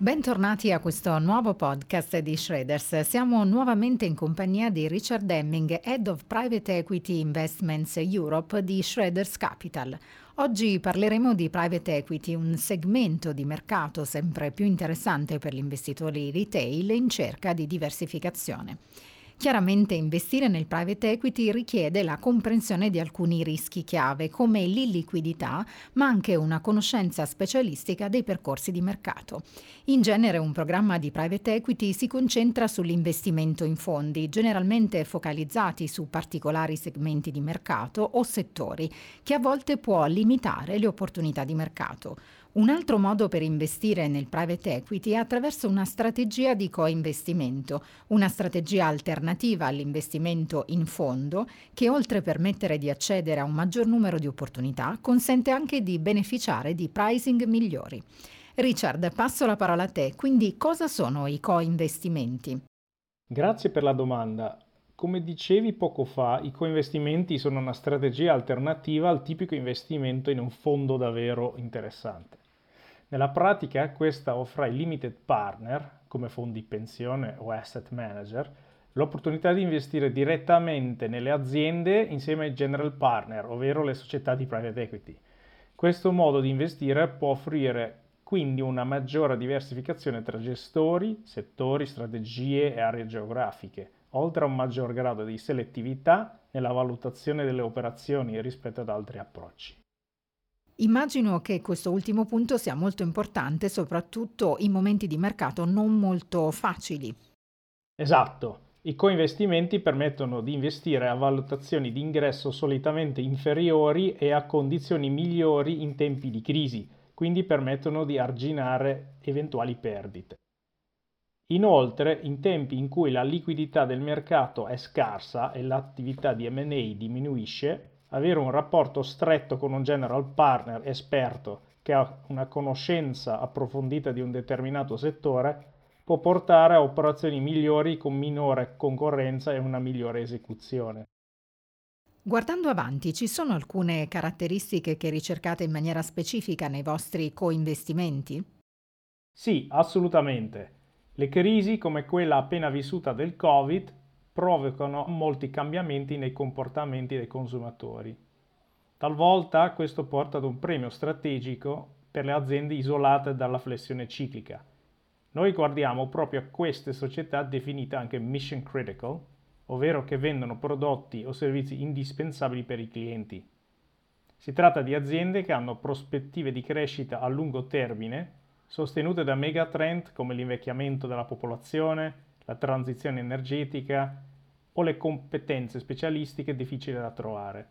Bentornati a questo nuovo podcast di Shredders. Siamo nuovamente in compagnia di Richard Hemming, Head of Private Equity Investments Europe di Shredders Capital. Oggi parleremo di private equity, un segmento di mercato sempre più interessante per gli investitori retail in cerca di diversificazione. Chiaramente investire nel private equity richiede la comprensione di alcuni rischi chiave come l'illiquidità, ma anche una conoscenza specialistica dei percorsi di mercato. In genere un programma di private equity si concentra sull'investimento in fondi, generalmente focalizzati su particolari segmenti di mercato o settori, che a volte può limitare le opportunità di mercato. Un altro modo per investire nel private equity è attraverso una strategia di co-investimento, una strategia alternativa all'investimento in fondo che oltre a permettere di accedere a un maggior numero di opportunità, consente anche di beneficiare di pricing migliori. Richard, passo la parola a te, quindi cosa sono i co-investimenti? Grazie per la domanda. Come dicevi poco fa, i co-investimenti sono una strategia alternativa al tipico investimento in un fondo davvero interessante. Nella pratica questa offre ai limited partner, come fondi pensione o asset manager, l'opportunità di investire direttamente nelle aziende insieme ai general partner, ovvero le società di private equity. Questo modo di investire può offrire quindi una maggiore diversificazione tra gestori, settori, strategie e aree geografiche, oltre a un maggior grado di selettività nella valutazione delle operazioni rispetto ad altri approcci. Immagino che questo ultimo punto sia molto importante, soprattutto in momenti di mercato non molto facili. Esatto. I coinvestimenti permettono di investire a valutazioni di ingresso solitamente inferiori e a condizioni migliori in tempi di crisi, quindi permettono di arginare eventuali perdite. Inoltre, in tempi in cui la liquidità del mercato è scarsa e l'attività di M&A diminuisce, avere un rapporto stretto con un general partner esperto che ha una conoscenza approfondita di un determinato settore può portare a operazioni migliori con minore concorrenza e una migliore esecuzione. Guardando avanti, ci sono alcune caratteristiche che ricercate in maniera specifica nei vostri co-investimenti? Sì, assolutamente. Le crisi come quella appena vissuta del Covid provocano molti cambiamenti nei comportamenti dei consumatori. Talvolta questo porta ad un premio strategico per le aziende isolate dalla flessione ciclica. Noi guardiamo proprio a queste società definite anche mission critical, ovvero che vendono prodotti o servizi indispensabili per i clienti. Si tratta di aziende che hanno prospettive di crescita a lungo termine, sostenute da megatrend come l'invecchiamento della popolazione, la transizione energetica o le competenze specialistiche difficili da trovare.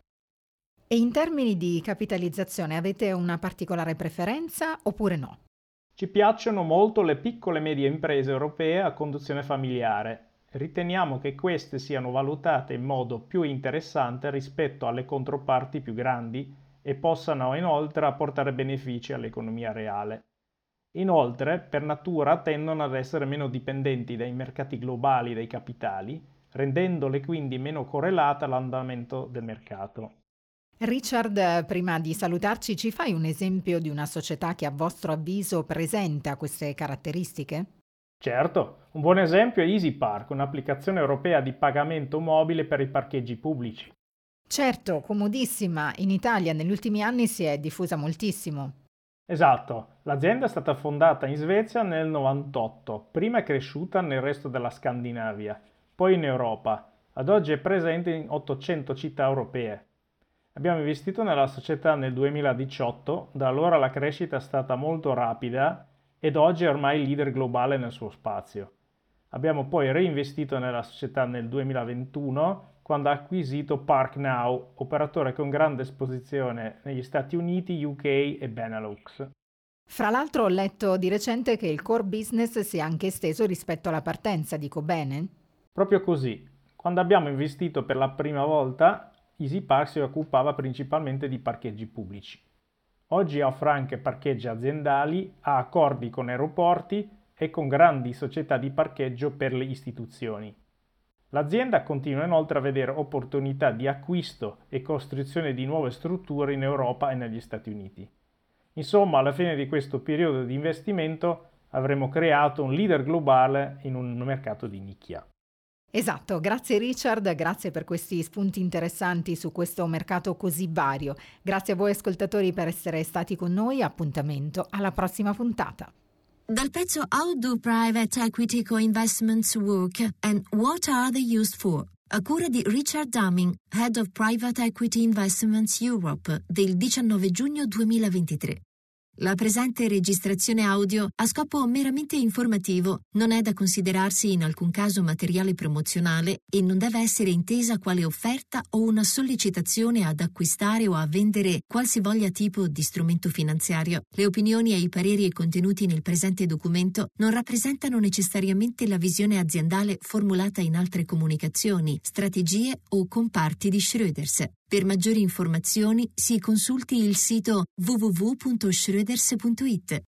E in termini di capitalizzazione avete una particolare preferenza oppure no? Ci piacciono molto le piccole e medie imprese europee a conduzione familiare riteniamo che queste siano valutate in modo più interessante rispetto alle controparti più grandi e possano inoltre apportare benefici all'economia reale. Inoltre, per natura tendono ad essere meno dipendenti dai mercati globali dei capitali, rendendole quindi meno correlate all'andamento del mercato. Richard, prima di salutarci, ci fai un esempio di una società che a vostro avviso presenta queste caratteristiche? Certo, un buon esempio è EasyPark, un'applicazione europea di pagamento mobile per i parcheggi pubblici. Certo, comodissima. In Italia negli ultimi anni si è diffusa moltissimo. Esatto, l'azienda è stata fondata in Svezia nel 98, prima è cresciuta nel resto della Scandinavia, poi in Europa. Ad oggi è presente in 800 città europee. Abbiamo investito nella società nel 2018, da allora la crescita è stata molto rapida ed oggi è ormai leader globale nel suo spazio. Abbiamo poi reinvestito nella società nel 2021 quando ha acquisito ParkNow, operatore con grande esposizione negli Stati Uniti, UK e Benelux. Fra l'altro ho letto di recente che il core business si è anche esteso rispetto alla partenza, dico bene? Proprio così. Quando abbiamo investito per la prima volta, EasyPark si occupava principalmente di parcheggi pubblici. Oggi offre anche parcheggi aziendali, ha accordi con aeroporti e con grandi società di parcheggio per le istituzioni. L'azienda continua inoltre a vedere opportunità di acquisto e costruzione di nuove strutture in Europa e negli Stati Uniti. Insomma, alla fine di questo periodo di investimento avremo creato un leader globale in un mercato di nicchia. Esatto, grazie Richard, grazie per questi spunti interessanti su questo mercato così vario. Grazie a voi ascoltatori per essere stati con noi, appuntamento alla prossima puntata. Dal pezzo How do private equity co-investments work and what are they used for? A cura di Richard Dumming, Head of Private Equity Investments Europe, del 19 giugno 2023. La presente registrazione audio ha scopo meramente informativo, non è da considerarsi in alcun caso materiale promozionale e non deve essere intesa quale offerta o una sollecitazione ad acquistare o a vendere qualsivoglia tipo di strumento finanziario. Le opinioni e i pareri contenuti nel presente documento non rappresentano necessariamente la visione aziendale formulata in altre comunicazioni, strategie o comparti di Schröders. Per maggiori informazioni si consulti il sito www.schröders.it.